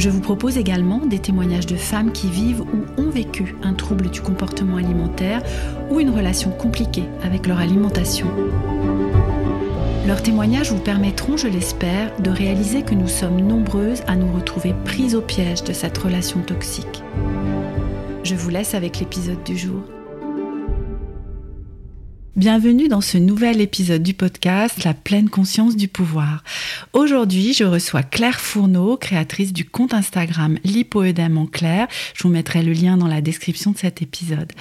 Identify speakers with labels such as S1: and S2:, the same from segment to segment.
S1: Je vous propose également des témoignages de femmes qui vivent ou ont vécu un trouble du comportement alimentaire ou une relation compliquée avec leur alimentation. Leurs témoignages vous permettront, je l'espère, de réaliser que nous sommes nombreuses à nous retrouver prises au piège de cette relation toxique. Je vous laisse avec l'épisode du jour. Bienvenue dans ce nouvel épisode du podcast La pleine conscience du pouvoir. Aujourd'hui, je reçois Claire Fourneau, créatrice du compte Instagram Lipoœdème en clair. Je vous mettrai le lien dans la description de cet épisode.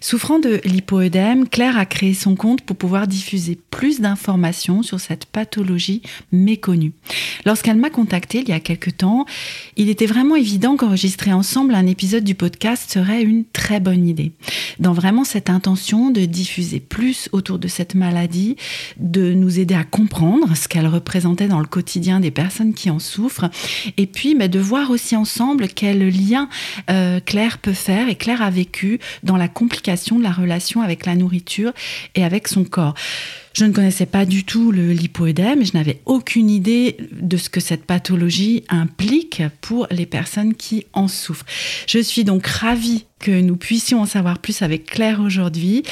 S1: Souffrant de lipoœdème, Claire a créé son compte pour pouvoir diffuser plus d'informations sur cette pathologie méconnue. Lorsqu'elle m'a contactée il y a quelque temps, il était vraiment évident qu'enregistrer ensemble un épisode du podcast serait une très bonne idée. Dans vraiment cette intention de diffuser plus autour de cette maladie, de nous aider à comprendre ce qu'elle représentait dans le quotidien des personnes qui en souffrent, et puis bah, de voir aussi ensemble quel lien euh, Claire peut faire et Claire a vécu dans la complication de la relation avec la nourriture et avec son corps. Je ne connaissais pas du tout le lipoëdème, je n'avais aucune idée de ce que cette pathologie implique pour les personnes qui en souffrent. Je suis donc ravie que nous puissions en savoir plus avec Claire aujourd'hui.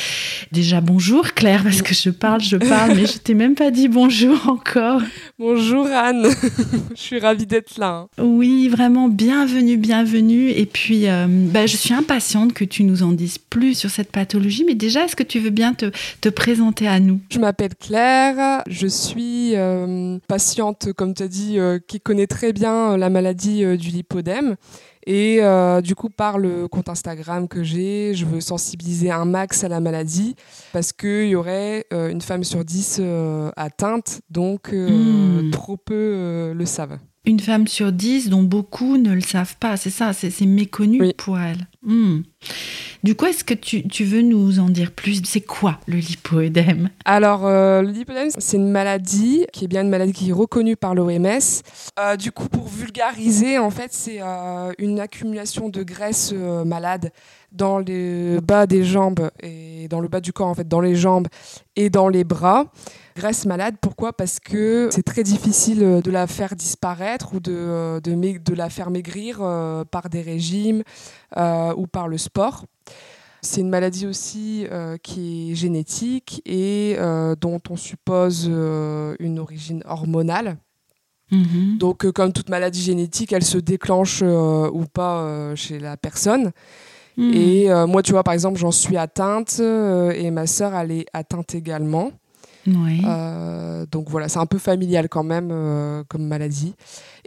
S1: Déjà bonjour Claire, parce que je parle, je parle, mais je t'ai même pas dit bonjour encore.
S2: Bonjour Anne, je suis ravie d'être là.
S1: Hein. Oui, vraiment bienvenue, bienvenue. Et puis, euh, bah, je suis impatiente que tu nous en dises plus sur cette pathologie, mais déjà, est-ce que tu veux bien te, te présenter à nous?
S2: Je m'appelle Claire, je suis euh, patiente, comme tu as dit, euh, qui connaît très bien la maladie du lipodème. Et euh, du coup, par le compte Instagram que j'ai, je veux sensibiliser un max à la maladie parce qu'il y aurait euh, une femme sur dix euh, atteinte, donc hmm. trop peu le savent.
S1: Une femme sur dix dont beaucoup ne le savent pas, c'est ça, c'est méconnu pour elle. Hmm. Du coup, est-ce que tu, veux nous en dire plus? C'est quoi le lipoëdème
S2: Alors, euh, le lipoëdème, c'est une maladie qui est bien une maladie qui est reconnue par l'OMS. Euh, du coup, pour vulgariser, en fait, c'est euh, une accumulation de graisse malade dans le bas des jambes et dans le bas du corps, en fait, dans les jambes et dans les bras. Graisse malade, pourquoi? Parce que c'est très difficile de la faire disparaître ou de la faire maigrir par des régimes ou par le sport. C'est une maladie aussi euh, qui est génétique et euh, dont on suppose euh, une origine hormonale. Mhm. Donc, comme toute maladie génétique, elle se déclenche ou pas chez la personne. Mhm. Et moi, tu vois, par exemple, j'en suis atteinte et ma sœur, elle est atteinte également. donc voilà, c'est un peu familial quand même comme maladie.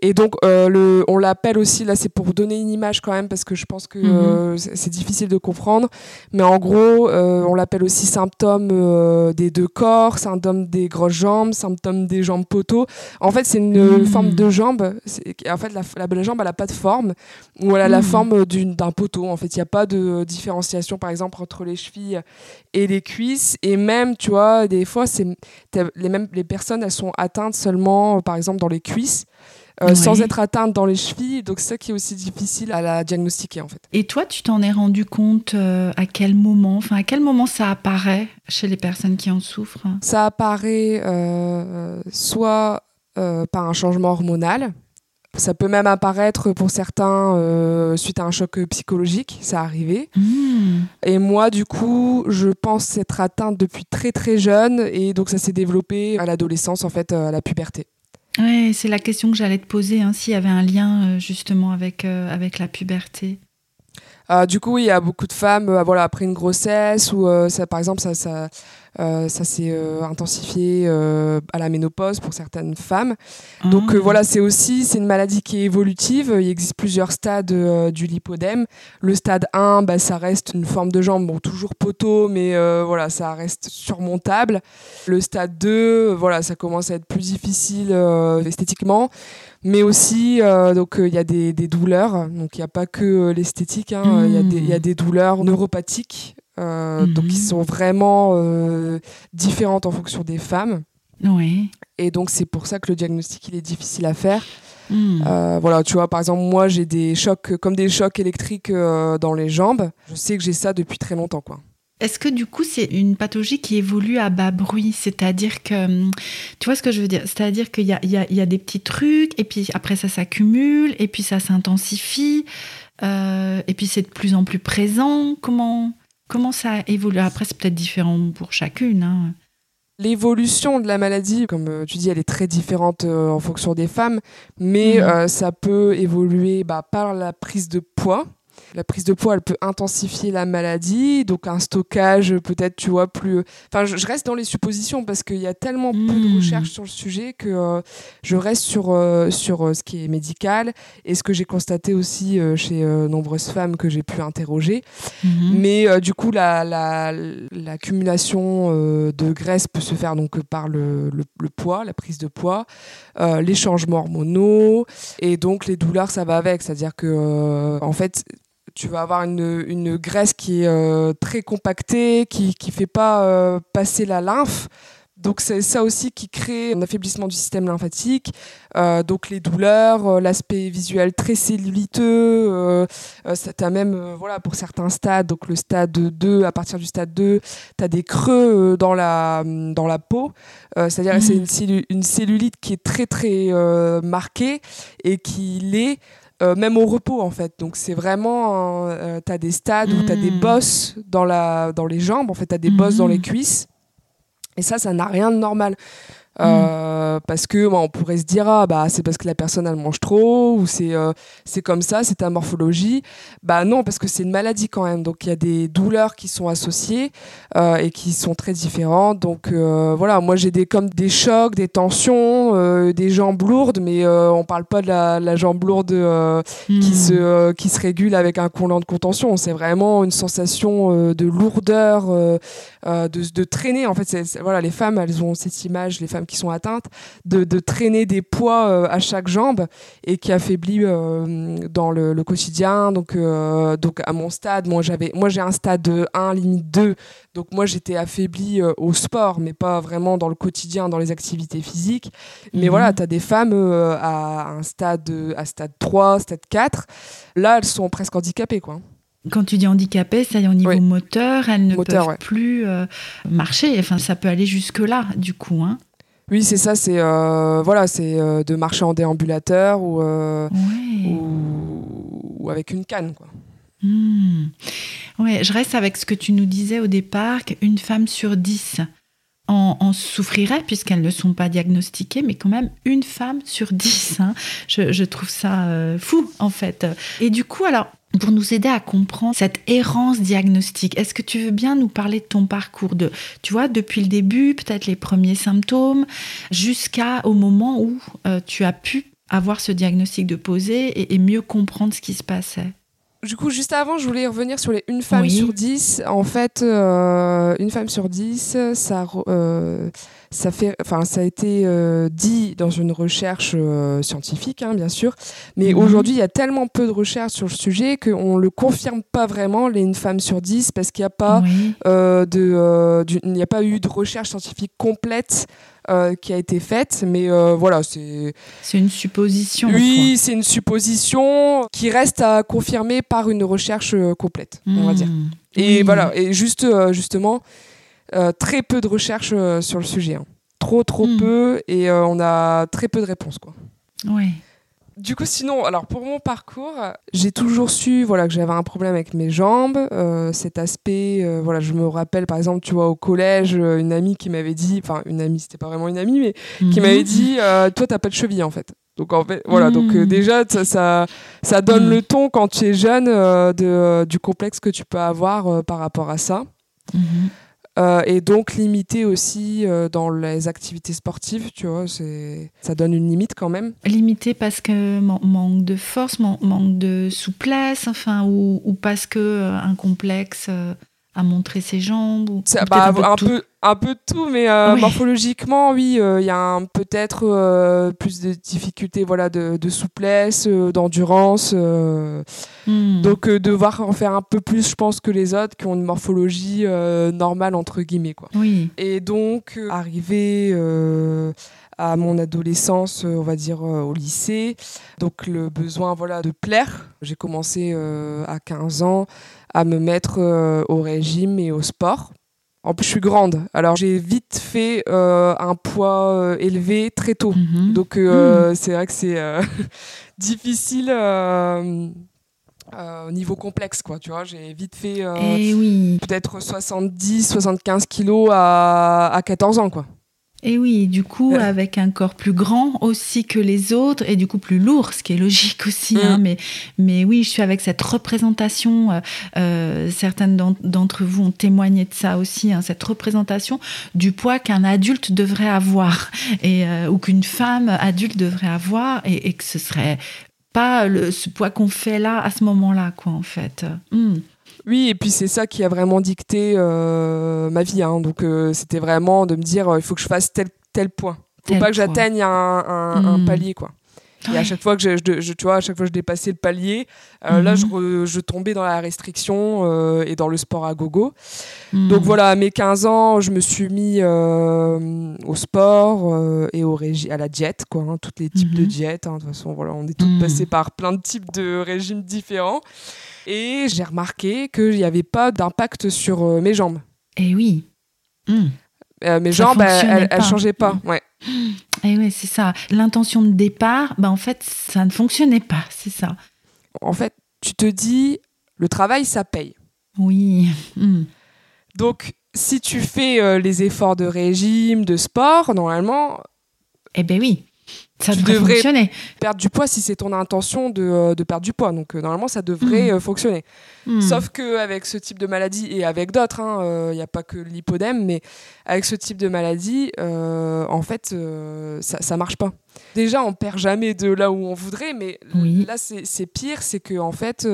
S2: Et donc, euh, le, on l'appelle aussi, là, c'est pour donner une image quand même, parce que je pense que mhm. euh, c'est difficile de comprendre. Mais en gros, euh, on l'appelle aussi symptôme des deux corps, symptôme des grosses jambes, symptôme des jambes poteaux. En fait, c'est une mhm. forme de jambe. En fait, la, la, jambe, elle n'a pas de forme, ou elle a la mhm. forme d'un poteau. En fait, il n'y a pas de différenciation, par exemple, entre les chevilles et les cuisses. Et même, tu vois, des fois, les, mêmes, les personnes, elles sont atteintes seulement, par exemple, dans les cuisses. Euh, sans être atteinte dans les chevilles. Donc, c'est ça qui est aussi difficile à la diagnostiquer, en fait.
S1: Et toi, tu t'en es rendu compte euh, à quel moment Enfin, à quel moment ça apparaît chez les personnes qui en souffrent?
S2: Ça apparaît euh, soit par un changement hormonal. Ça peut même apparaître pour certains suite à un choc psychologique, ça arrivé. Hmm. Et moi, du coup, je pense être atteinte depuis très très jeune et donc ça s'est développé à l'adolescence, en fait, à la puberté.
S1: Ouais, c'est la question que j'allais te poser, hein, s'il y avait un lien euh, justement avec, euh, avec la puberté.
S2: Euh, du coup, il y a beaucoup de femmes, voilà, après une grossesse, ou ça, par exemple, ça ça s'est intensifié à la ménopause pour certaines femmes. Donc ah. voilà, c'est aussi c'est une maladie qui est évolutive. Il existe plusieurs stades du lipodème. Le stade 1, bah, ça reste une forme de jambe, bon, toujours poteau, mais voilà, ça reste surmontable. Le stade 2, voilà, ça commence à être plus difficile esthétiquement mais aussi euh, donc il y a des, des, douleurs donc il n'y a pas que l'esthétique hein, il y, y, a des douleurs neuropathiques euh, donc qui mhm. sont vraiment euh, différentes en fonction des femmes
S1: oui
S2: et donc c'est pour ça que le diagnostic il est difficile à faire hmm. voilà, tu vois, par exemple, moi j'ai des chocs, comme des chocs électriques dans les jambes. Je sais que j'ai ça depuis très longtemps, quoi.
S1: Est-ce que du coup c'est une pathologie qui évolue à bas bruit? C'est-à-dire que, hum, tu vois ce que je veux dire? C'est-à-dire qu'il y a, y, a, des petits trucs, et puis après ça s'accumule, et puis ça s'intensifie, euh, et puis c'est de plus en plus présent. Comment, comment ça évolue? Après c'est peut-être différent pour chacune. Hein.
S2: L'évolution de la maladie, comme euh, tu dis, elle est très différente euh, en fonction des femmes, mais mmh. ça peut évoluer bah, par la prise de poids. La prise de poids, elle peut intensifier la maladie, donc un stockage peut-être, tu vois, plus... Enfin, je, reste dans les suppositions parce qu'il y a tellement peu de hmm. recherches sur le sujet que euh, je reste sur, euh, sur euh, ce qui est médical et ce que j'ai constaté aussi chez nombreuses femmes que j'ai pu interroger. Hmm. Mais du coup, l'accumulation la, de graisse peut se faire donc par le, le, le poids, la prise de poids, les changements hormonaux et donc les douleurs, ça va avec. C'est-à-dire que, en fait, tu vas avoir une, une graisse qui est euh, très compactée, qui ne fait pas euh, passer la lymphe. Donc c'est ça aussi qui crée un affaiblissement du système lymphatique, euh, donc les douleurs, l'aspect visuel très celluliteux, ça t'a même, voilà, pour certains stades, donc le stade 2, à partir du stade 2, tu as des creux dans, la, dans la peau, c'est-à-dire c'est mmh. une, une, cellulite qui est très très marquée et qui l'est euh, même au repos en fait. Donc c'est vraiment, euh, tu as des stades où tu as des hmm. bosses dans, la, dans les jambes, en fait tu as des bosses dans les hmm. cuisses. Et ça, ça n'a rien de normal. Euh, parce que on pourrait se dire ah bah c'est parce que la personne elle mange trop ou c'est euh, c'est comme ça c'est ta morphologie. Bah non parce que c'est une maladie quand même. Donc il y a des douleurs qui sont associées euh, et qui sont très différentes. Donc voilà moi j'ai des comme des chocs des tensions des jambes lourdes mais on parle pas de la, la jambe lourde qui hmm. se qui se régule avec un collant de contention. C'est vraiment une sensation de lourdeur de, de traîner. En fait voilà les femmes elles ont cette image les femmes qui sont atteintes, de, traîner des poids euh, à chaque jambe et qui affaiblit euh, dans le, quotidien. Donc, euh, donc à mon stade, moi j'avais, moi j'ai un stade 1, limite 2. Donc moi j'étais affaiblie au sport, mais pas vraiment dans le quotidien, dans les activités physiques. Mais mhm. voilà, tu as des femmes à un stade, à stade 3, stade 4. Là, elles sont presque handicapées, quoi.
S1: Quand tu dis handicapées, ça y est au niveau moteur, elles ne peuvent plus marcher. Enfin, ça peut aller jusque là, du coup. Hein.
S2: Oui, c'est ça, c'est euh, voilà, c'est euh, de marcher en déambulateur ou, euh, ou, avec une canne. Quoi.
S1: Hmm. Ouais, je reste avec ce que tu nous disais au départ, qu'une femme sur dix en, souffrirait puisqu'elles ne sont pas diagnostiquées, mais quand même une femme sur dix. Hein. Je, je, trouve ça fou en fait. Et du coup, alors pour nous aider à comprendre cette errance diagnostique. Est-ce que tu veux bien nous parler de ton parcours de, tu vois, depuis le début, peut-être les premiers symptômes, jusqu'à au moment où euh, tu as pu avoir ce diagnostic de poser et, mieux comprendre ce qui se passait?
S2: Du coup, juste avant, je voulais revenir sur les une femme sur dix. En fait, euh, une femme sur dix, ça, euh, ça, fait, enfin, ça a été euh, dit dans une recherche euh, scientifique, hein, bien sûr, mais mhm. aujourd'hui, il y a tellement peu de recherches sur le sujet qu'on ne le confirme pas vraiment, les une femme sur dix, parce qu'il n'y a, pas, euh, de, il n'y a pas eu de recherche scientifique complète qui a été faite, mais voilà, c'est.
S1: C'est une supposition.
S2: Oui, c'est une supposition qui reste à confirmer par une recherche complète, on va dire. Hmm. Et voilà, et juste, justement, très peu de recherches euh, sur le sujet. Hein. Trop, trop hmm. peu, et euh, on a très peu de réponses. Quoi.
S1: Ouais.
S2: Du coup, sinon, alors pour mon parcours, j'ai toujours su voilà que j'avais un problème avec mes jambes, cet aspect. voilà, je me rappelle par exemple, tu vois, au collège, une amie qui m'avait dit, enfin une amie, c'était pas vraiment une amie, mais qui hmm. m'avait dit, toi t'as pas de cheville en fait. Donc en fait, voilà, donc hmm. déjà ça, ça, donne le ton quand tu es jeune de, du complexe que tu peux avoir par rapport à ça. Euh, et donc limiter aussi euh, dans les activités sportives, tu vois, ça donne une limite quand même.
S1: Limiter parce que manque de force, manque de souplesse, enfin, ou, ou parce que un complexe à montrer ses jambes ou,
S2: bah, un, peu, un, peu, un peu de tout mais euh, morphologiquement oui euh, il y a peut-être euh, plus de difficultés voilà de, de souplesse d'endurance hmm. donc devoir en faire un peu plus je pense que les autres qui ont une morphologie normale entre guillemets quoi
S1: oui.
S2: et donc arriver à mon adolescence, on va dire au lycée. Donc le besoin voilà de plaire. J'ai commencé à 15 ans à me mettre euh, au régime et au sport. En plus, je suis grande, alors j'ai vite fait euh, un poids euh, élevé très tôt. Mhm. Donc, mhm. c'est vrai que c'est difficile au niveau complexe, quoi. Tu vois, j'ai vite fait
S1: eh oui.
S2: peut-être 70, 75 kilos à, à 14 ans, quoi.
S1: Et oui, du coup, avec un corps plus grand aussi que les autres, et du coup plus lourd, ce qui est logique aussi. Hein, mm. mais, mais oui, je suis avec cette représentation, euh, euh, certaines d'entre vous ont témoigné de ça aussi, hein, cette représentation du poids qu'un adulte devrait avoir, et, euh, ou qu'une femme adulte devrait avoir, et, que ce serait pas le, ce poids qu'on fait là, à ce moment-là, quoi, en fait. Mm.
S2: Oui, et puis c'est ça qui a vraiment dicté euh, ma vie. Hein. Donc euh, c'était vraiment de me dire euh, il faut que je fasse tel, tel point. Il faut pas que j'atteigne un, un, hmm. palier, quoi. Et à chaque fois que je, je, tu vois, à chaque fois que je dépassais le palier, là, je, mhm. je, tombais dans la restriction et dans le sport à gogo. Hmm. Donc voilà, à mes 15 ans, je me suis mis au sport et au à la diète, quoi, hein, tous les types de diètes. Hein. De toute façon, voilà, on est tous hmm. passés par plein de types de régimes différents. Et j'ai remarqué qu'il n'y avait pas d'impact sur euh, mes jambes.
S1: Eh oui.
S2: Hmm. Euh, mes jambes, elles, ne changeaient pas. Hmm. Ouais.
S1: Eh oui, c'est ça. L'intention de départ, bah, en fait, ça ne fonctionnait pas, c'est ça.
S2: En fait, tu te dis, le travail, ça paye.
S1: Oui. Hmm.
S2: Donc, si tu fais euh, les efforts de régime, de sport, normalement.
S1: Eh ben oui. Ça
S2: tu devrais fonctionner. perdre du poids si c'est ton intention de, euh, de, perdre du poids. Donc euh, normalement, ça devrait hmm. euh, fonctionner. Hmm. Sauf qu'avec ce type de maladie, et avec d'autres, il hein, n'y a pas que l'hypodème, mais avec ce type de maladie, en fait, ça ne marche pas. Déjà, on perd jamais de là où on voudrait, mais là, c'est pire, c'est que en fait,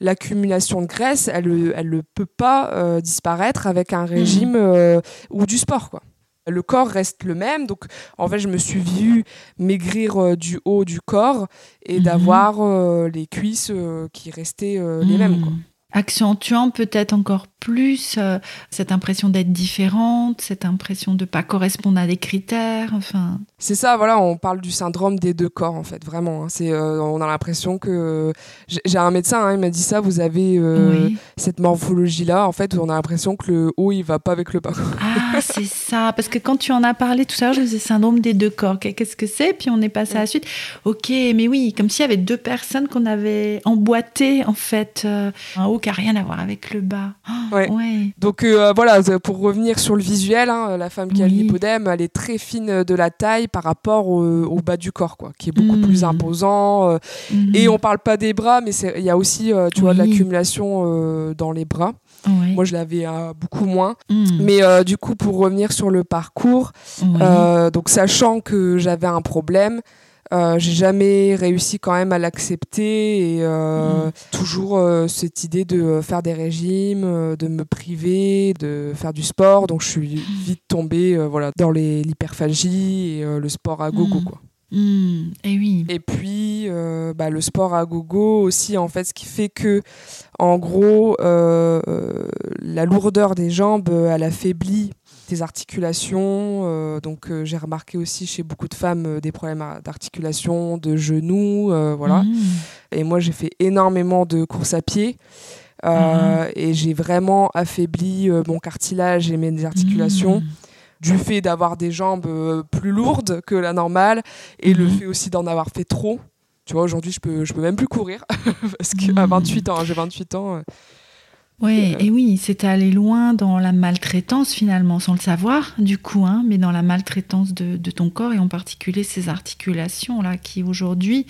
S2: l'accumulation de graisse, elle ne elle peut pas disparaître avec un hmm. régime ou du sport. quoi le corps reste le même. Donc, en fait, je me suis vue maigrir euh, du haut du corps et mhm. d'avoir euh, les cuisses euh, qui restaient les mêmes. Quoi.
S1: Accentuant peut-être encore plus euh, cette impression d'être différente, cette impression de pas correspondre à des critères. Enfin.
S2: C'est ça, voilà, on parle du syndrome des deux corps en fait, vraiment. Hein. c'est, euh, on a l'impression que j'ai un médecin, hein, il m'a dit ça. Vous avez euh, cette morphologie là, en fait, où on a l'impression que le haut il va pas avec le bas.
S1: Ah, c'est ça, parce que quand tu en as parlé tout à l'heure, je disais syndrome des deux corps. Qu'est-ce que c'est? Puis on est passé à la suite. Ok, mais oui, comme s'il y avait deux personnes qu'on avait emboîtées en fait, un haut qui rien à voir avec le bas.
S2: Oh, ouais. Donc euh, voilà, pour revenir sur le visuel, hein, la femme qui a l'hypodème, elle est très fine de la taille par rapport au, bas du corps, quoi, qui est beaucoup plus mm. imposant. Euh, mm-hmm. Et on parle pas des bras, mais il y a aussi, euh, tu vois, de l'accumulation dans les bras. Moi, je l'avais beaucoup moins. Mm. Mais du coup, pour revenir sur le parcours, donc sachant que j'avais un problème, euh, j'ai jamais réussi quand même à l'accepter et euh, mm. toujours euh, cette idée de faire des régimes, de me priver, de faire du sport. Donc je suis vite tombée voilà, dans l'hyperphagie et le sport à gogo. Mm. Quoi.
S1: Et oui.
S2: Et puis bah, le sport à gogo aussi en fait ce qui fait que en gros la lourdeur des jambes elle affaiblit des articulations. Euh, donc euh, j'ai remarqué aussi chez beaucoup de femmes euh, des problèmes d'articulation, de genoux, voilà. Mmh. Et moi j'ai fait énormément de courses à pied. Mmh. Et j'ai vraiment affaibli mon cartilage et mes articulations. Mmh. du fait d'avoir des jambes plus lourdes que la normale et le fait aussi d'en avoir fait trop. Tu vois, aujourd'hui, je peux, je peux même plus courir parce qu'à 28 ans, j'ai 28 ans,
S1: oui, euh, et oui, c'est aller loin dans la maltraitance finalement, sans le savoir du coup, hein, mais dans la maltraitance de, ton corps et en particulier ces articulations là qui aujourd'hui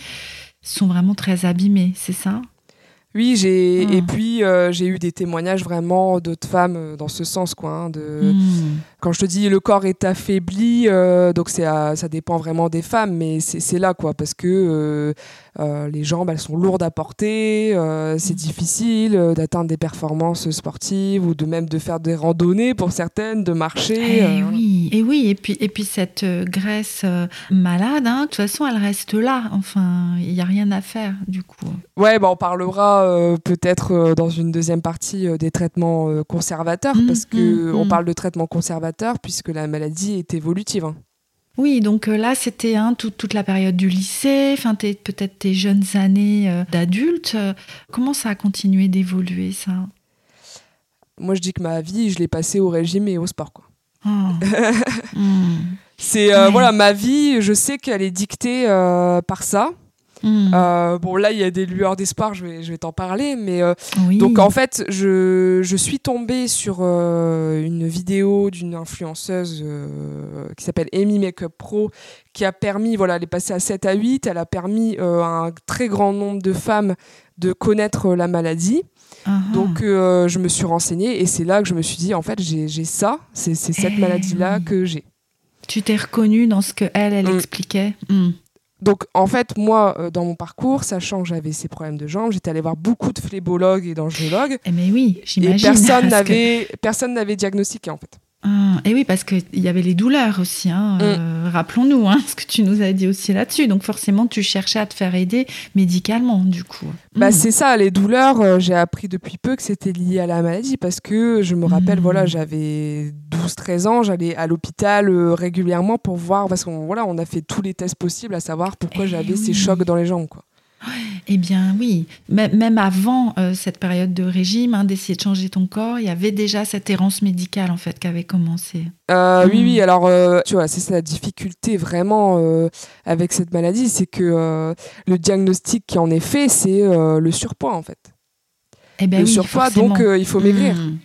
S1: sont vraiment très abîmées, c'est ça?
S2: Oui, j'ai et puis euh, j'ai eu des témoignages vraiment d'autres femmes euh, dans ce sens quoi. hein, de
S1: Hmm.
S2: Quand je te dis le corps est affaibli, euh, donc c'est ça dépend vraiment des femmes, mais c'est là quoi parce que euh, euh, les jambes elles sont lourdes à porter, euh, c'est difficile d'atteindre des performances sportives ou de même de faire des randonnées pour certaines, de marcher.
S1: Eh
S2: euh.
S1: oui, et oui, et puis, et puis cette graisse malade, hein, de toute façon, elle reste là. Enfin, il n'y a rien à faire, du coup.
S2: Ouais, bah on parlera peut-être dans une deuxième partie des traitements conservateurs
S1: Mm,
S2: parce que
S1: mm,
S2: on
S1: mm.
S2: parle de traitements conservateurs puisque la maladie est évolutive. hein.
S1: Oui, donc euh, là, c'était hein, tout- toute la période du lycée, enfin, peut-être tes jeunes années euh, d'adulte. Euh, Comment ça a continué d'évoluer, ça?
S2: Moi, je dis que ma vie, je l'ai passée au régime et au sport. Quoi.
S1: Oh. Hmm.
S2: C'est euh,
S1: Ouais.
S2: voilà, ma vie, je sais qu'elle est dictée euh, par ça.
S1: Hmm.
S2: Euh, bon, là, il y a des lueurs d'espoir, je vais, je vais t'en parler, mais euh,
S1: oui.
S2: donc en fait, je, je suis tombée sur euh, une vidéo d'une influenceuse euh, qui s'appelle Amy Makeup Pro, qui a permis, voilà, elle est passée à 7 à 8, elle a permis euh, à un très grand nombre de femmes de connaître la maladie. Donc euh, je me suis renseignée et c'est là que je me suis dit, en fait, j'ai j'ai ça, c'est c'est cette
S1: Eh
S2: maladie-là
S1: oui.
S2: que j'ai.
S1: tu t'es reconnue dans ce que elle, elle
S2: Mm.
S1: expliquait? Hmm.
S2: Donc en fait, moi, euh, dans mon parcours, sachant que j'avais ces problèmes de jambes, j'étais allée voir beaucoup de flébologues et d'angologues.
S1: Eh mais oui,
S2: Et
S1: j'imagine.
S2: personne
S1: parce que-
S2: n'avait personne n'avait diagnostiqué en fait.
S1: Ah, et oui, parce qu'il y avait les douleurs aussi. hein,
S2: Mm.
S1: euh, Rappelons-nous hein, ce que tu nous as dit aussi là-dessus. Donc forcément, tu cherchais à te faire aider médicalement, du coup.
S2: Bah
S1: Mm.
S2: c'est ça, les douleurs, euh, j'ai appris depuis peu que c'était lié à la maladie parce que je me rappelle,
S1: Mm.
S2: voilà, j'avais 12-13 ans, j'allais à l'hôpital euh, régulièrement pour voir, parce qu'on voilà, on a fait tous les tests possibles à savoir pourquoi
S1: Eh
S2: j'avais
S1: oui.
S2: ces chocs dans les jambes. Quoi.
S1: Eh bien oui, Même- même avant euh, cette période de régime, hein, d'essayer de changer ton corps, il y avait déjà cette errance médicale en fait qui avait commencé.
S2: Euh, Oui,
S1: Mm.
S2: oui, alors euh, tu vois, c'est la difficulté vraiment avec cette maladie, c'est que le diagnostic qui en est fait, c'est le surpoids en fait.
S1: Eh ben
S2: le
S1: oui,
S2: surpoids,
S1: forcément.
S2: donc il faut maigrir.
S1: Mm.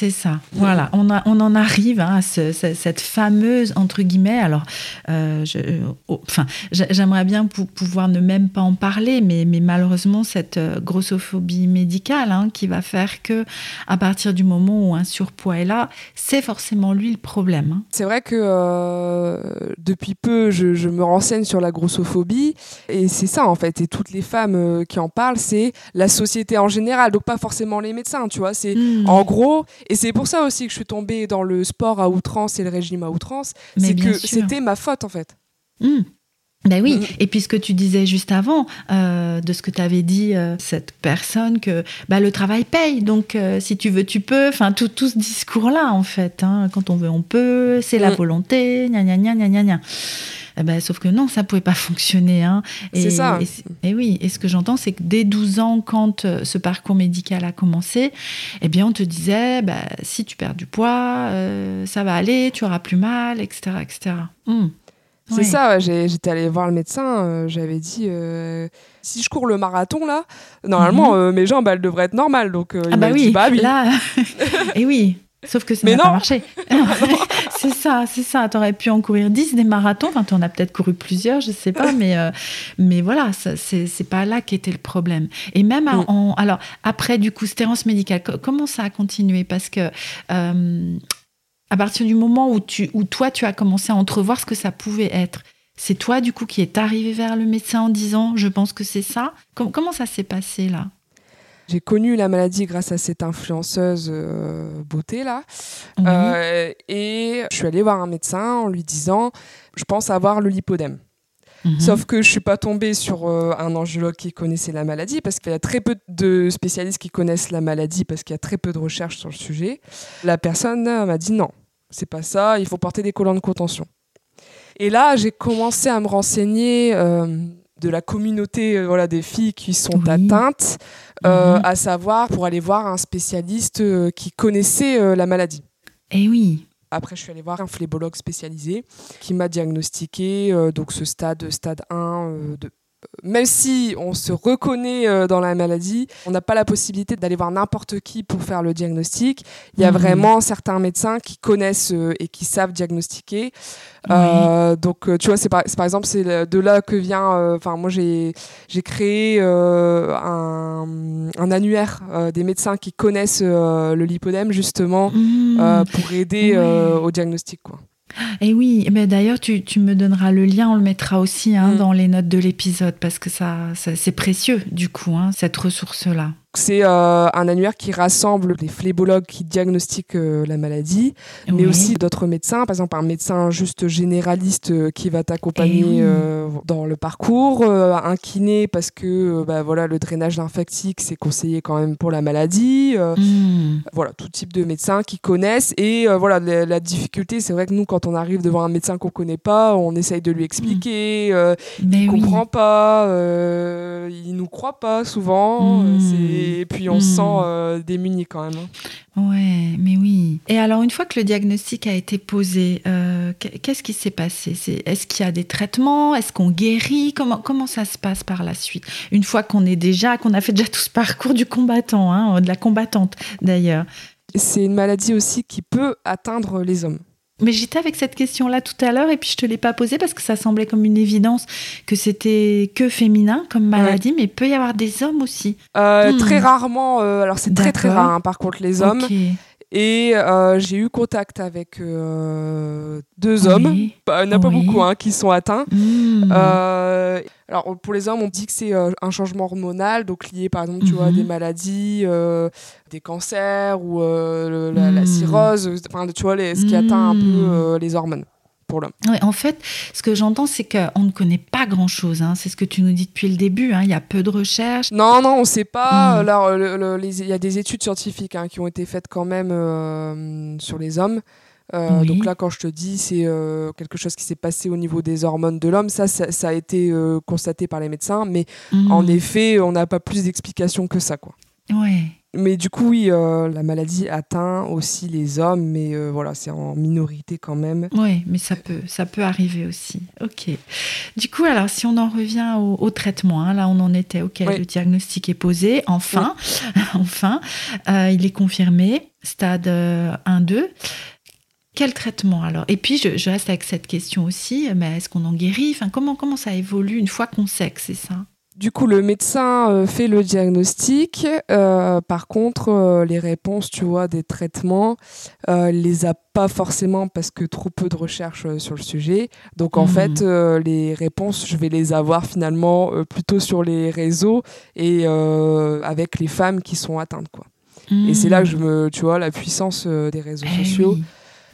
S1: C'est ça. Voilà, on, a- on en arrive hein, à ce- ce- cette fameuse entre guillemets. Alors, euh, je- euh, oh, enfin, j'a- j'aimerais bien pou- pouvoir ne même pas en parler, mais, mais malheureusement cette euh, grossophobie médicale hein, qui va faire que à partir du moment où un surpoids est là, c'est forcément lui le problème. hein.
S2: C'est vrai que euh, depuis peu, je, je me renseigne sur la grossophobie et c'est ça en fait. Et toutes les femmes qui en parlent, c'est la société en général, donc pas forcément les médecins, tu vois. C'est
S1: Mm.
S2: en gros, et c'est pour ça aussi que je suis tombée dans le sport à outrance et le régime à outrance, c'est que c'était ma faute en fait.
S1: Mm. Ben oui,
S2: Mm.
S1: et puis ce que tu disais juste avant, euh, de ce que tu avais dit, euh, cette personne, que bah, le travail paye, donc euh, si tu veux, tu peux, enfin tout, tout ce discours-là en fait, hein, quand on veut, on peut, c'est la
S2: Mm.
S1: volonté, gna gna gna gna gna gna. Eh ben, sauf que non, ça pouvait pas fonctionner. Hein.
S2: C'est ça.
S1: Et, oui, et ce que j'entends, c'est que dès 12 ans, quand euh, ce parcours médical a commencé, eh bien, on te disait, bah, si tu perds du poids, euh, ça va aller, tu auras plus mal, etc. etc. Mm.
S2: C'est ça, ouais, j'étais allée voir le médecin, euh, j'avais dit euh, si je cours le marathon là, normalement euh, mes jambes elles devraient être normales. Donc il
S1: Mhm. Ah bah oui,
S2: dit bah oui.
S1: là, et oui. Sauf que ça n'a pas marché. c'est ça, c'est ça. T'aurais pu en courir 10 des marathons. Enfin, t'en as peut-être couru plusieurs, je sais pas. mais, euh, mais voilà, c'est c'est pas là qu'était le problème. Et même
S2: Mm.
S1: en, alors, après, du coup, cette errance médicale, co- comment ça a continué? Parce que euh, à partir du moment où, tu, où toi, tu as commencé à entrevoir ce que ça pouvait être, c'est toi, du coup, qui est arrivé vers le médecin en disant, je pense que c'est ça? Com- comment ça s'est passé là?
S2: J'ai connu la maladie grâce à cette influenceuse euh, beauté là.
S1: Oui.
S2: Euh, et je suis allée voir un médecin en lui disant je pense avoir le lipodème.
S1: Mhm.
S2: Sauf que je suis pas tombée sur euh, un angiologue qui connaissait la maladie parce qu'il y a très peu de spécialistes qui connaissent la maladie parce qu'il y a très peu de recherches sur le sujet. La personne euh, m'a dit non, c'est pas ça, il faut porter des collants de contention. Et là, j'ai commencé à me renseigner euh, de la communauté euh, voilà, des filles qui sont
S1: Oui.
S2: atteintes, euh,
S1: Mhm.
S2: à savoir pour aller voir un spécialiste euh, qui connaissait euh, la maladie.
S1: Eh oui.
S2: Après, je suis allée voir un phlébologue spécialisé qui m'a diagnostiqué donc ce stade, stade 1 euh, de même si on se reconnaît euh, dans la maladie, on n'a pas la possibilité d'aller voir n'importe qui pour faire le diagnostic. Il y a
S1: Mhm.
S2: vraiment certains médecins qui connaissent euh, et qui savent diagnostiquer. Euh, donc, tu vois, c'est par, exemple, c'est de là que vient. euh, Enfin, moi, j'ai créé euh, un, un annuaire des médecins qui connaissent le lipodème justement
S1: Mmh.
S2: euh, pour aider au diagnostic. Quoi.
S1: Et oui, mais d'ailleurs, tu, tu me donneras le lien, on le mettra aussi hein,
S2: Mm.
S1: dans les notes de l'épisode parce que ça, ça- c'est précieux du coup, hein, cette ressource-là.
S2: C'est euh, un annuaire qui rassemble les phlébologues qui diagnostiquent euh, la maladie, mais aussi d'autres médecins. Par exemple, un médecin juste généraliste euh, qui va t'accompagner
S1: Eh
S2: dans le parcours, un kiné parce que bah, voilà, le drainage lymphatique c'est conseillé quand même pour la maladie.
S1: Mmh.
S2: voilà, tout type de médecins qui connaissent. Et voilà, la, la difficulté, c'est vrai que nous, quand on arrive devant un médecin qu'on connaît pas, on essaye de lui expliquer. euh,
S1: Mais
S2: il
S1: oui.
S2: comprend pas, il nous croit pas souvent,
S1: Mm.
S2: euh, c'est- et puis on
S1: Mm.
S2: se sent euh, démuni quand même. hein.
S1: Ouais, mais oui. Et alors, une fois que le diagnostic a été posé, euh, qu- qu'est-ce qui s'est passé? Est-ce qu'il y a des traitements? Est-ce qu'on guérit? Comment, comment ça se passe par la suite? Une fois qu'on est déjà, qu'on a fait déjà tout ce parcours du combattant, hein, de la combattante d'ailleurs.
S2: C'est une maladie aussi qui peut atteindre les hommes.
S1: Mais j'étais avec cette question-là tout à l'heure et puis je te l'ai pas posée parce que ça semblait comme une évidence que c'était que féminin comme maladie, mais il peut y avoir des hommes aussi.
S2: Euh,
S1: Mm.
S2: Très rarement, euh, alors c'est très très rare hein, par contre les hommes. Et euh, j'ai eu contact avec euh, deux
S1: Oui.
S2: hommes, Bah, il n'y en a pas beaucoup hein, qui sont atteints.
S1: Mm.
S2: Euh, alors pour les hommes, on dit que c'est euh, un changement hormonal, donc lié par exemple, tu vois, à
S1: Mhm.
S2: des maladies, euh, des cancers ou euh, le- la, la
S1: Mhm.
S2: cirrhose, enfin tu vois, les- ce qui atteint un peu
S1: Mhm.
S2: euh, les hormones pour l'homme.
S1: En fait, ce que j'entends, c'est qu'on ne connaît pas grand-chose. hein. C'est ce que tu nous dis depuis le début. hein. Il y a peu de recherches.
S2: Non, non, on sait pas. Là, le- le- les- il y a des études scientifiques hein, qui ont été faites quand même euh, sur les hommes. Euh,
S1: Oui.
S2: Donc là, quand je te dis, c'est euh, quelque chose qui s'est passé au niveau des hormones de l'homme. Ça, ça, ça a été constaté par les médecins, mais en
S1: Mm.
S2: effet, on n'a pas plus d'explications que ça, quoi.
S1: Ouais.
S2: Mais du coup, oui, euh, la maladie atteint aussi les hommes, mais euh, voilà, c'est en minorité quand même.
S1: Oui, mais ça peut, ça peut arriver aussi. Ok. Du coup, alors, si on en revient au, au traitement, hein, là, on en était. Ok,
S2: Oui.
S1: le diagnostic est posé. Enfin, enfin, euh, il est confirmé. Stade euh, 1-2. Quel traitement alors? Et puis, je, je reste avec cette question aussi. Mais est-ce qu'on en guérit? Enfin, comment, comment ça évolue une fois qu'on sait que c'est ça?
S2: Du coup, le médecin euh, fait le diagnostic. euh, par contre, euh, les réponses, tu vois, des traitements, euh, les a pas forcément parce que trop peu de recherches sur le sujet. Donc, en
S1: Mhm.
S2: fait, les réponses, je vais les avoir finalement plutôt sur les réseaux et avec les femmes qui sont atteintes, quoi. Et c'est là que je me, tu vois, la puissance des réseaux
S1: Eh
S2: sociaux.
S1: oui.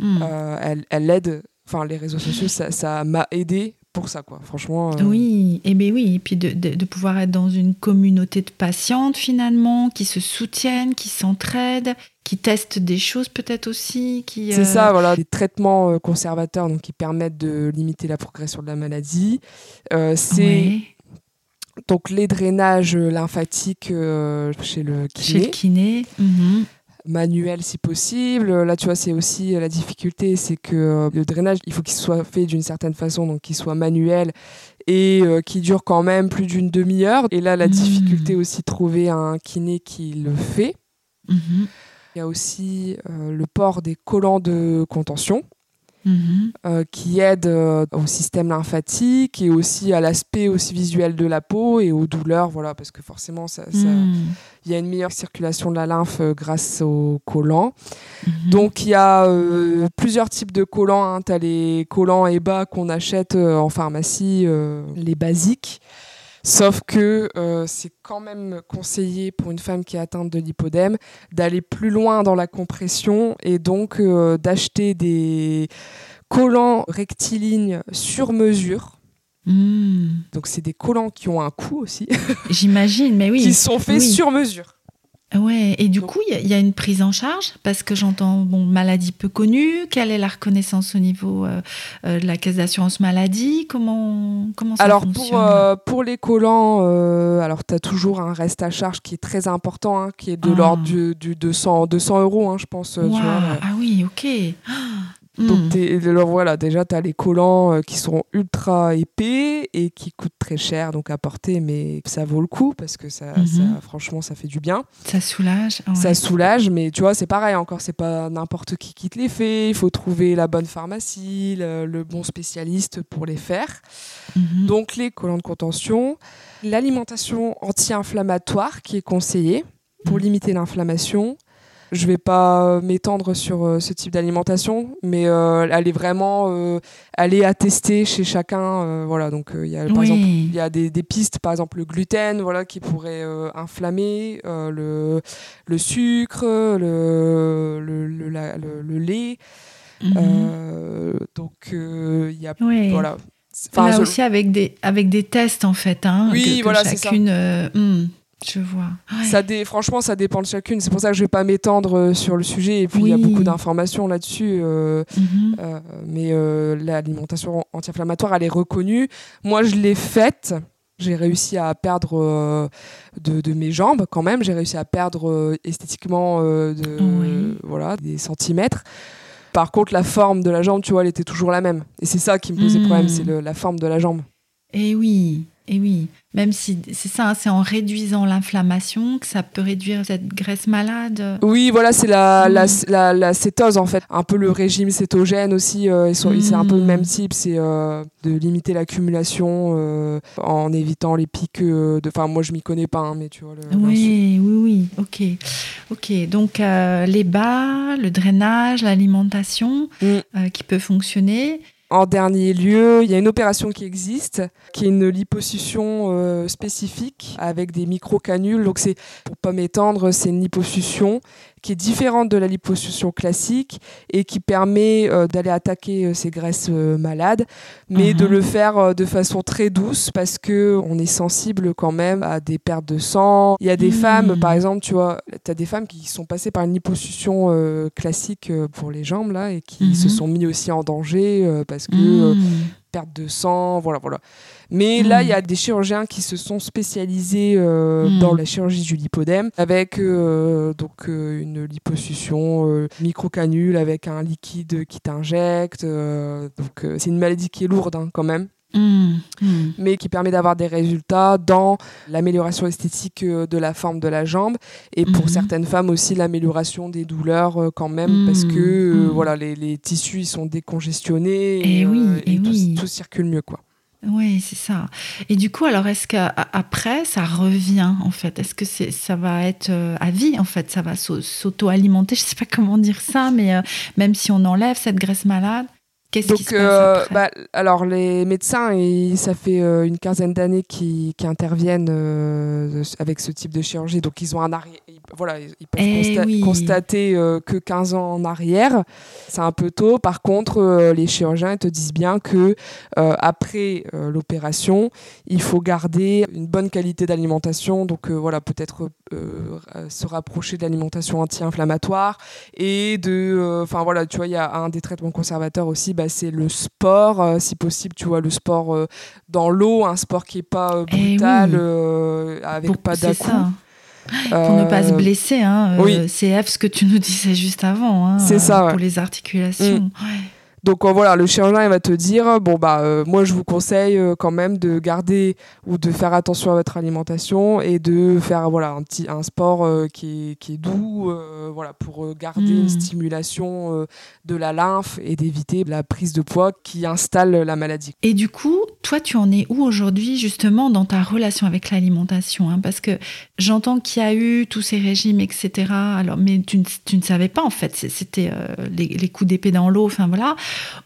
S1: Mm.
S2: Euh, elle, elle aide. Enfin, les réseaux sociaux, ça, ça m'a aidé pour ça, quoi. Franchement. euh,
S1: Oui, et bien oui, et puis de, de- de pouvoir être dans une communauté de patientes finalement, qui se soutiennent, qui s'entraident, qui testent des choses peut-être aussi, qui...
S2: C'est
S1: euh,
S2: ça, voilà, des traitements euh, conservateurs donc qui permettent de limiter la progression de la maladie. Euh, c'est
S1: ouais,
S2: donc les drainages lymphatiques chez le
S1: chez le
S2: kiné,
S1: kiné.
S2: Manuel si possible. Là, tu vois, c'est aussi euh, la difficulté, c'est que euh, le drainage, il faut qu'il soit fait d'une certaine façon, donc qu'il soit manuel et euh, qui dure quand même plus d'une demi-heure. Et là, la
S1: Mm.
S2: difficulté aussi, trouver un kiné qui le fait.
S1: Mhm.
S2: Il y a aussi euh, le port des collants de contention. Euh, qui aide euh, au système lymphatique et aussi à l'aspect aussi visuel de la peau et aux douleurs, voilà, parce que forcément, ça, ça-
S1: Mm.
S2: il y a une meilleure circulation de la lymphe euh, grâce aux collants.
S1: Mhm.
S2: Donc, il y a plusieurs types de collants. Tu as les collants EBA qu'on achète en pharmacie, les basiques. Sauf que euh, c'est quand même conseillé pour une femme qui est atteinte de lipodème d'aller plus loin dans la compression et donc euh, d'acheter des collants rectilignes sur mesure.
S1: Mm.
S2: Donc c'est des collants qui ont un coût aussi,
S1: J'imagine, mais oui.
S2: qui sont faits
S1: oui.
S2: sur mesure.
S1: Ouais, et du
S2: Donc-
S1: coup, il y a- il y, a une prise en charge parce que j'entends, bon, maladie peu connue. Quelle est la reconnaissance au niveau euh, euh, de la caisse d'assurance maladie? Comment, comment ça
S2: Alors
S1: fonctionne?
S2: pour, euh, pour les collants, alors tu as toujours un reste à charge qui est très important, hein, qui est de
S1: Ah.
S2: l'ordre du, du 200, 200 euros, hein, je pense. tu
S1: Waouh,
S2: vois.
S1: Ah oui, ok.
S2: Donc
S1: Hmm.
S2: alors voilà, déjà tu as les collants euh, qui sont ultra épais et qui coûtent très cher donc à porter, mais ça vaut le coup parce que ça,
S1: Mhm.
S2: ça- franchement ça fait du bien.
S1: Ça soulage. ouais.
S2: Ça soulage, mais tu vois c'est pareil encore, c'est pas n'importe qui qui te les fait. Il faut trouver la bonne pharmacie, le, le bon spécialiste pour les faire.
S1: Mhm.
S2: Donc les collants de contention, l'alimentation anti-inflammatoire qui est conseillée pour
S1: Mhm.
S2: limiter l'inflammation. Je vais pas m'étendre sur euh, ce type d'alimentation, mais euh, elle est vraiment, euh, est à tester chez chacun. euh, voilà, donc euh, il y a par
S1: Oui.
S2: exemple il y a des, des pistes, par exemple le gluten, voilà, qui pourrait euh, inflammer, euh, le, le sucre, le, le, le, la- le- lait.
S1: Mhm.
S2: Euh, donc euh, il y a
S1: Oui.
S2: voilà.
S1: Là
S2: je-
S1: aussi avec des, avec des tests en fait. Hein,
S2: Oui,
S1: que- que
S2: voilà, c'est ça.
S1: chacune, euh, hmm, je vois. Ouais.
S2: Ça dé- franchement, ça dépend de chacune. C'est pour ça que je vais pas m'étendre euh, sur le sujet. Et puis, il y a beaucoup d'informations là-dessus. euh,
S1: Mhm.
S2: euh, mais euh, l'alimentation anti-inflammatoire, elle est reconnue. Moi, je l'ai faite. J'ai réussi à perdre de, de mes jambes quand même. J'ai réussi à perdre esthétiquement de,
S1: Oui.
S2: voilà, des centimètres. Par contre, la forme de la jambe, tu vois, elle était toujours la même. Et c'est ça qui me posait
S1: Mm.
S2: problème, c'est la forme de la jambe.
S1: Et oui, et oui. Même si c'est ça, hein, c'est en réduisant l'inflammation que ça peut réduire cette graisse malade.
S2: Oui, voilà, c'est la, la, la, la cétose en fait. Un peu le régime cétogène aussi, euh, c'est un peu le
S1: Mm.
S2: même type, c'est euh, de limiter l'accumulation euh, en évitant les pics. Enfin, moi je m'y connais pas, hein, mais tu vois. Le,
S1: Oui, oui, oui. Ok, ok. Donc les bas, le drainage, l'alimentation
S2: Mm.
S1: qui peut fonctionner.
S2: En dernier lieu, il y a une opération qui existe, qui est une liposuction euh, spécifique avec des micro-canules. Donc, c'est, pour pas m'étendre, c'est une liposuction qui est différente de la liposuction classique et qui permet euh, d'aller attaquer euh, ces graisses euh, malades, mais
S1: Mhm.
S2: de le faire de façon très douce parce que on est sensible quand même à des pertes de sang. Il y a des
S1: Mhm.
S2: femmes, par exemple, tu vois, tu as des femmes qui sont passées par une liposuction classique pour les jambes là et qui
S1: Mhm.
S2: se sont mis aussi en danger parce que euh,
S1: Mm.
S2: Perte de sang, voilà, voilà. Mais là,
S1: Mm.
S2: il y a des chirurgiens qui se sont spécialisés euh,
S1: Mm.
S2: dans la chirurgie du lipodème avec euh, donc euh, une liposuction microcanule avec un liquide qui t'injecte. donc c'est une maladie qui est lourde hein, quand même,
S1: Mm. Mm.
S2: mais qui permet d'avoir des résultats dans l'amélioration esthétique euh, de la forme de la jambe et pour
S1: Mhm.
S2: certaines femmes aussi l'amélioration des douleurs euh, quand même parce que euh, voilà les, les tissus ils sont décongestionnés
S1: Eh oui,
S2: euh,
S1: eh
S2: tout,
S1: oui.
S2: tout circule mieux quoi.
S1: Oui, c'est ça. Et du coup, alors, est-ce qu'après, ça revient, en fait? Est-ce que c'est, ça va être euh, à vie, en fait? Ça va s'au- s'auto-alimenter? Je ne sais pas comment dire ça, mais même si on enlève cette graisse malade, qu'est-ce qui
S2: Donc,
S1: se passe
S2: euh,
S1: après?
S2: bah, alors les médecins, ça fait euh, une quinzaine d'années qu'ils interviennent euh, avec ce type de chirurgie. Donc, ils ont un arri- ils- voilà, ils peuvent
S1: Eh
S2: consta-
S1: oui.
S2: constater euh, que 15 ans en arrière. C'est un peu tôt. Par contre, euh, les chirurgiens te disent bien que euh, après l'opération, il faut garder une bonne qualité d'alimentation. Donc, voilà, peut-être se rapprocher de l'alimentation anti-inflammatoire et de enfin voilà tu vois il y a un des traitements conservateurs aussi bah, c'est le sport euh, si possible tu vois le sport euh, dans l'eau un sport qui est pas euh,
S1: Eh
S2: brutal
S1: oui.
S2: avec
S1: Pour-
S2: pas
S1: ça. Pour ne pas se blesser, hein,
S2: oui.
S1: CF, ce que tu nous disais juste avant. hein,
S2: C'est ça, ouais.
S1: Pour les articulations. Ouais.
S2: Donc euh, voilà, le chirurgien il va te dire bon bah euh, moi je vous conseille euh, quand même de garder ou de faire attention à votre alimentation et de faire voilà un petit un sport qui, est, qui est doux voilà pour garder une stimulation euh, de la lymphe et d'éviter la prise de poids qui installe la maladie.
S1: Et du coup, toi, tu en es où aujourd'hui, justement, dans ta relation avec l'alimentation hein? Parce que j'entends qu'il y a eu tous ces régimes, etc. Alors, mais tu, ne- tu ne savais pas, en fait. C'était les, les coups d'épée dans l'eau. Enfin, voilà.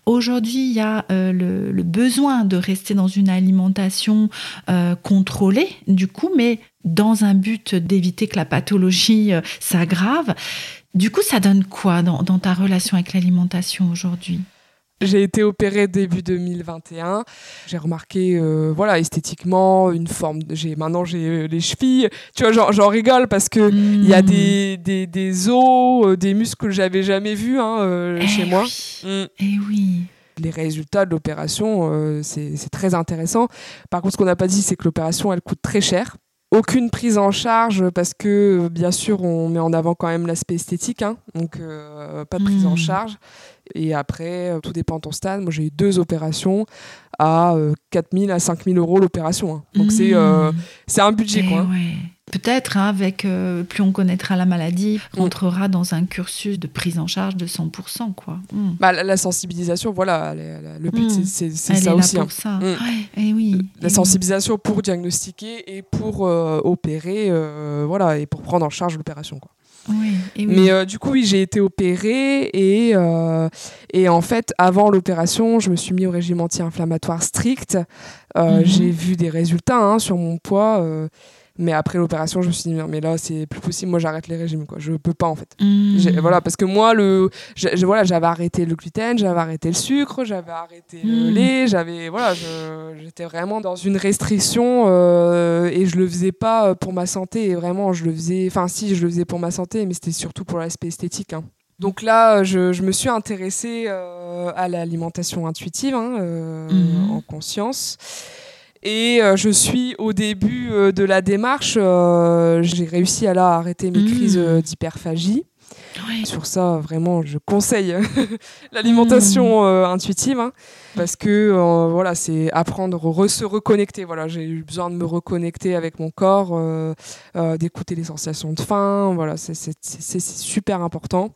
S1: Aujourd'hui, il y a euh, le, besoin de rester dans une alimentation euh, contrôlée, du coup, mais dans un but d'éviter que la pathologie euh, s'aggrave. Du coup, ça donne quoi dans ta relation avec l'alimentation aujourd'hui?
S2: J'ai été opérée début 2021. J'ai remarqué, euh, voilà, esthétiquement, une forme. de- J'ai maintenant j'ai euh, les chevilles. Tu vois, j'en rigole parce que il y a
S1: Hmm.
S2: des, des, des os, euh, des muscles que j'avais jamais vus hein, euh,
S1: Eh
S2: chez moi. Mm.
S1: Eh oui.
S2: Les résultats de l'opération, euh, c'est c'est très intéressant. Par contre, ce qu'on n'a pas dit, c'est que l'opération, elle coûte très cher. aucune prise en charge parce que bien sûr on met en avant quand même l'aspect esthétique, hein, donc pas de prise en hmm. charge. Et après, tout dépend de ton stade. Moi j'ai eu deux opérations à 4000 à 5000 euros l'opération. Hein. Donc c'est hmm. c'est un budget
S1: eh
S2: quoi.
S1: Peut-être, hein, avec euh, plus on connaîtra la maladie, on rentrera dans un cursus de prise en charge de 100%. Quoi.
S2: Hmm. Bah, la, sensibilisation, voilà, le but, hmm. c'est ça aussi. Pour hein.
S1: ça. Hmm. et oui,
S2: la sensibilisation pour diagnostiquer et pour euh, opérer, euh, voilà, et pour prendre en charge l'opération. Quoi.
S1: Oui,
S2: oui. Mais du coup, oui, j'ai été opérée et, et en fait, avant l'opération, je me suis mis au régime anti-inflammatoire strict. Mhm. J'ai vu des résultats hein, sur mon poids. Mais après l'opération, je me suis dit, mais là, c'est plus possible. Moi, j'arrête les régimes. Quoi. Je peux pas, en fait. Mmh. Voilà, parce que moi, le, voilà, j'avais arrêté le gluten, j'avais arrêté le sucre, j'avais arrêté le mmh. lait. J'avais, voilà, j'étais vraiment dans une restriction euh, et je le faisais pas pour ma santé. Et vraiment, je le faisais. Enfin, si, je le faisais pour ma santé, mais c'était surtout pour l'aspect esthétique. Hein. Donc là, je, je, me suis intéressée euh, à l'alimentation intuitive, hein, euh, mmh. en conscience. Et euh, je suis au début euh, de la démarche, euh, j'ai réussi à là arrêter mes crises mmh. d'hyperphagie. Sur ça, vraiment, je conseille l'alimentation mmh. intuitive hein, parce que voilà, c'est apprendre, à se reconnecter. Voilà, j'ai eu besoin de me reconnecter avec mon corps, d'écouter les sensations de faim. Voilà, c'est super important.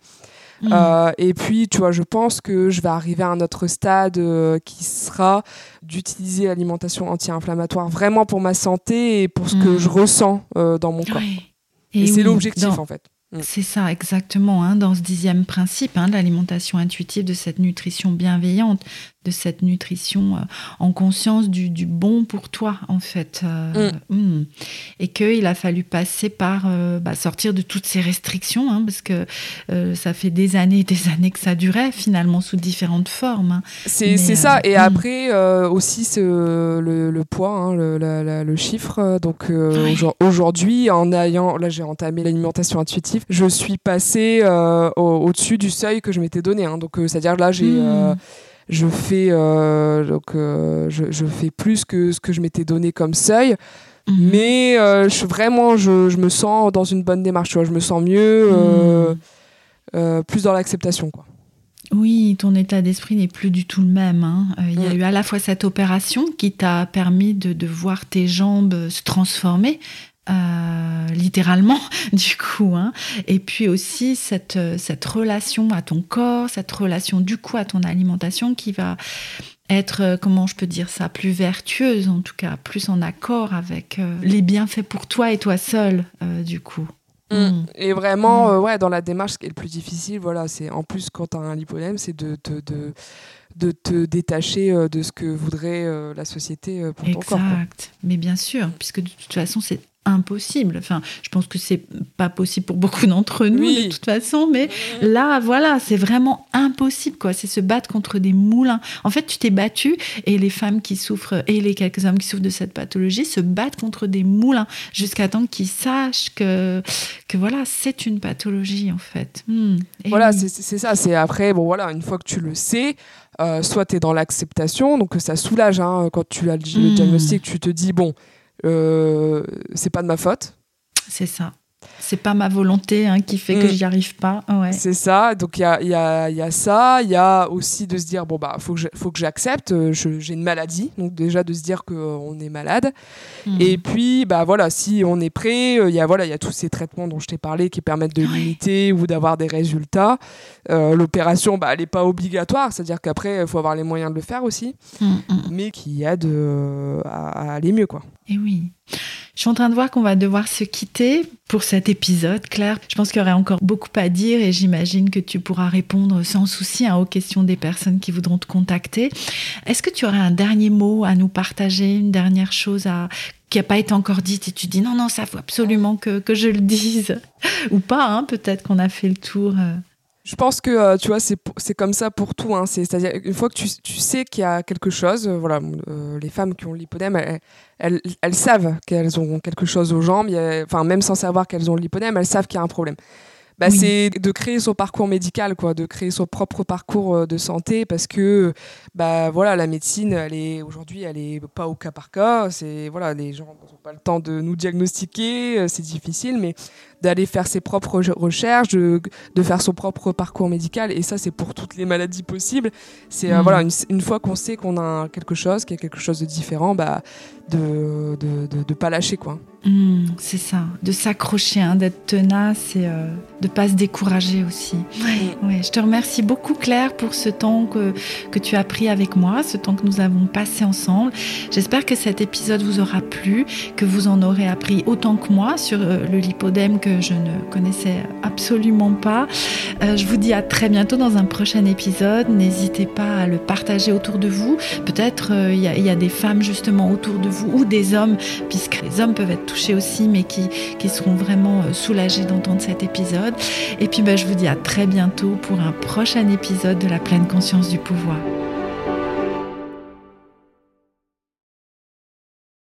S2: Mm. Euh, et puis, tu vois, je pense que je vais arriver à un autre stade euh, qui sera d'utiliser l'alimentation anti-inflammatoire vraiment pour ma santé et pour ce que mm. je ressens euh, dans mon corps. Et, c'est l'objectif, en fait.
S1: Mm. C'est ça, exactement, hein, dans ce dixième principe, hein, l'alimentation intuitive, de cette nutrition bienveillante, de cette nutrition euh, en conscience du, bon pour toi, en fait. Euh, mm. Mm. Et qu'il a fallu passer par euh, bah, sortir de toutes ces restrictions, hein, parce que ça fait des années et des années que ça durait, finalement, sous différentes formes. Hein.
S2: C'est ça. Et mm. après, aussi, ce, le, poids, hein, le, chiffre. Donc, aujourd'hui, en ayant. Là, j'ai entamé l'alimentation intuitive. Je suis passée au-dessus du seuil que je m'étais donné. donc, c'est-à-dire, là, j'ai je fais euh, donc euh, je, fais plus que ce que je m'étais donné comme seuil mhm. mais euh, je vraiment je, je, me sens dans une bonne démarche tu vois, je me sens mieux mhm. plus dans l'acceptation quoi
S1: oui, ton état d'esprit n'est plus du tout le même. Hein. Il y a eu à la fois cette opération qui t'a permis de, de, voir tes jambes se transformer, euh, littéralement du coup hein. et puis aussi cette, cette relation à ton corps cette relation du coup à ton alimentation qui va être euh, comment je peux dire ça plus vertueuse en tout cas plus en accord avec euh, les bienfaits pour toi et toi seul du coup
S2: mm. Mm. Et vraiment, ouais, dans la démarche, ce qui est le plus difficile, voilà, c'est en plus quand tu as un lipolème, c'est de, de, de, de, te détacher de ce que voudrait la société pour ton corps.
S1: Exact, mais bien sûr, puisque de toute façon, c'est impossible. Enfin, je pense que c'est pas possible pour beaucoup d'entre nous de toute façon, mais là, voilà, c'est vraiment impossible, quoi. C'est se battre contre des moulins. En fait, tu t'es battu et les femmes qui souffrent et les quelques hommes qui souffrent de cette pathologie se battent contre des moulins jusqu'à temps qu'ils sachent que, que voilà, c'est une pathologie en fait. Hmm.
S2: Voilà, c'est ça. C'est après, bon voilà, une fois que tu le sais. Euh, soit tu es dans l'acceptation, donc ça soulage hein, quand tu as le, le hmm. diagnostic, tu te dis, bon, c'est pas de ma faute.
S1: C'est ça. C'est pas ma volonté hein, qui fait que mm. j'y arrive pas. Ouais.
S2: C'est ça. Donc il y a, y, a, y a, ça. Il y a aussi de se dire bon bah faut que faut que j'accepte. Euh, j'ai une maladie. Donc déjà de se dire qu'on euh, est malade. Mm. Et puis bah voilà si on est prêt, il y a voilà il y a tous ces traitements dont je t'ai parlé qui permettent de limiter ou d'avoir des résultats. L'opération bah elle est pas obligatoire. C'est-à-dire qu'après il faut avoir les moyens de le faire aussi, mm, mais qui aide à, à aller mieux quoi.
S1: Et oui. Je suis en train de voir qu'on va devoir se quitter pour cet épisode, Claire. Je pense qu'il y aurait encore beaucoup à dire et j'imagine que tu pourras répondre sans souci hein, aux questions des personnes qui voudront te contacter. Est-ce que tu aurais un dernier mot à nous partager, une dernière chose à qui n'a pas été encore dite et tu dis non, non, ça faut absolument que, que je le dise? Ou pas, hein, peut-être qu'on a fait le tour.
S2: Je pense que euh, tu vois, c'est comme ça pour tout. Hein. C'est-à-dire, une fois que tu, tu sais qu'il y a quelque chose, euh, voilà, euh, les femmes qui ont l'hypodème, elles, elles, elles, savent qu'elles ont quelque chose aux jambes, enfin, même sans savoir qu'elles ont l'hypodème, elles savent qu'il y a un problème. bah, c'est de créer son parcours médical, quoi, de créer son propre parcours de santé, parce que bah voilà, la médecine, elle est aujourd'hui, elle est pas au cas par cas. C'est voilà, les gens n'ont pas le temps de nous diagnostiquer, c'est difficile, mais d'aller faire ses propres recherches, de, de, faire son propre parcours médical, et ça c'est pour toutes les maladies possibles. C'est euh, mmh. voilà, une, une fois qu'on sait qu'on a quelque chose, qu'il y a quelque chose de différent, bah de de, de, de pas lâcher quoi.
S1: Mmh, c'est ça, de s'accrocher, hein, d'être tenace et euh, de pas se décourager aussi. Ouais. je te remercie beaucoup Claire pour ce temps que, que tu as pris avec moi, ce temps que nous avons passé ensemble. J'espère que cet épisode vous aura plu, que vous en aurez appris autant que moi sur euh, le lipodème que je ne connaissais absolument pas. Euh, je vous dis à très bientôt dans un prochain épisode. N'hésitez pas à le partager autour de vous. Peut-être il y, a des femmes justement autour de vous ou des hommes, puisque les hommes peuvent être touchés aussi, mais qui, seront vraiment euh, soulagés d'entendre cet épisode. Et puis bah, je vous dis à très bientôt pour un prochain épisode de la pleine conscience du pouvoir.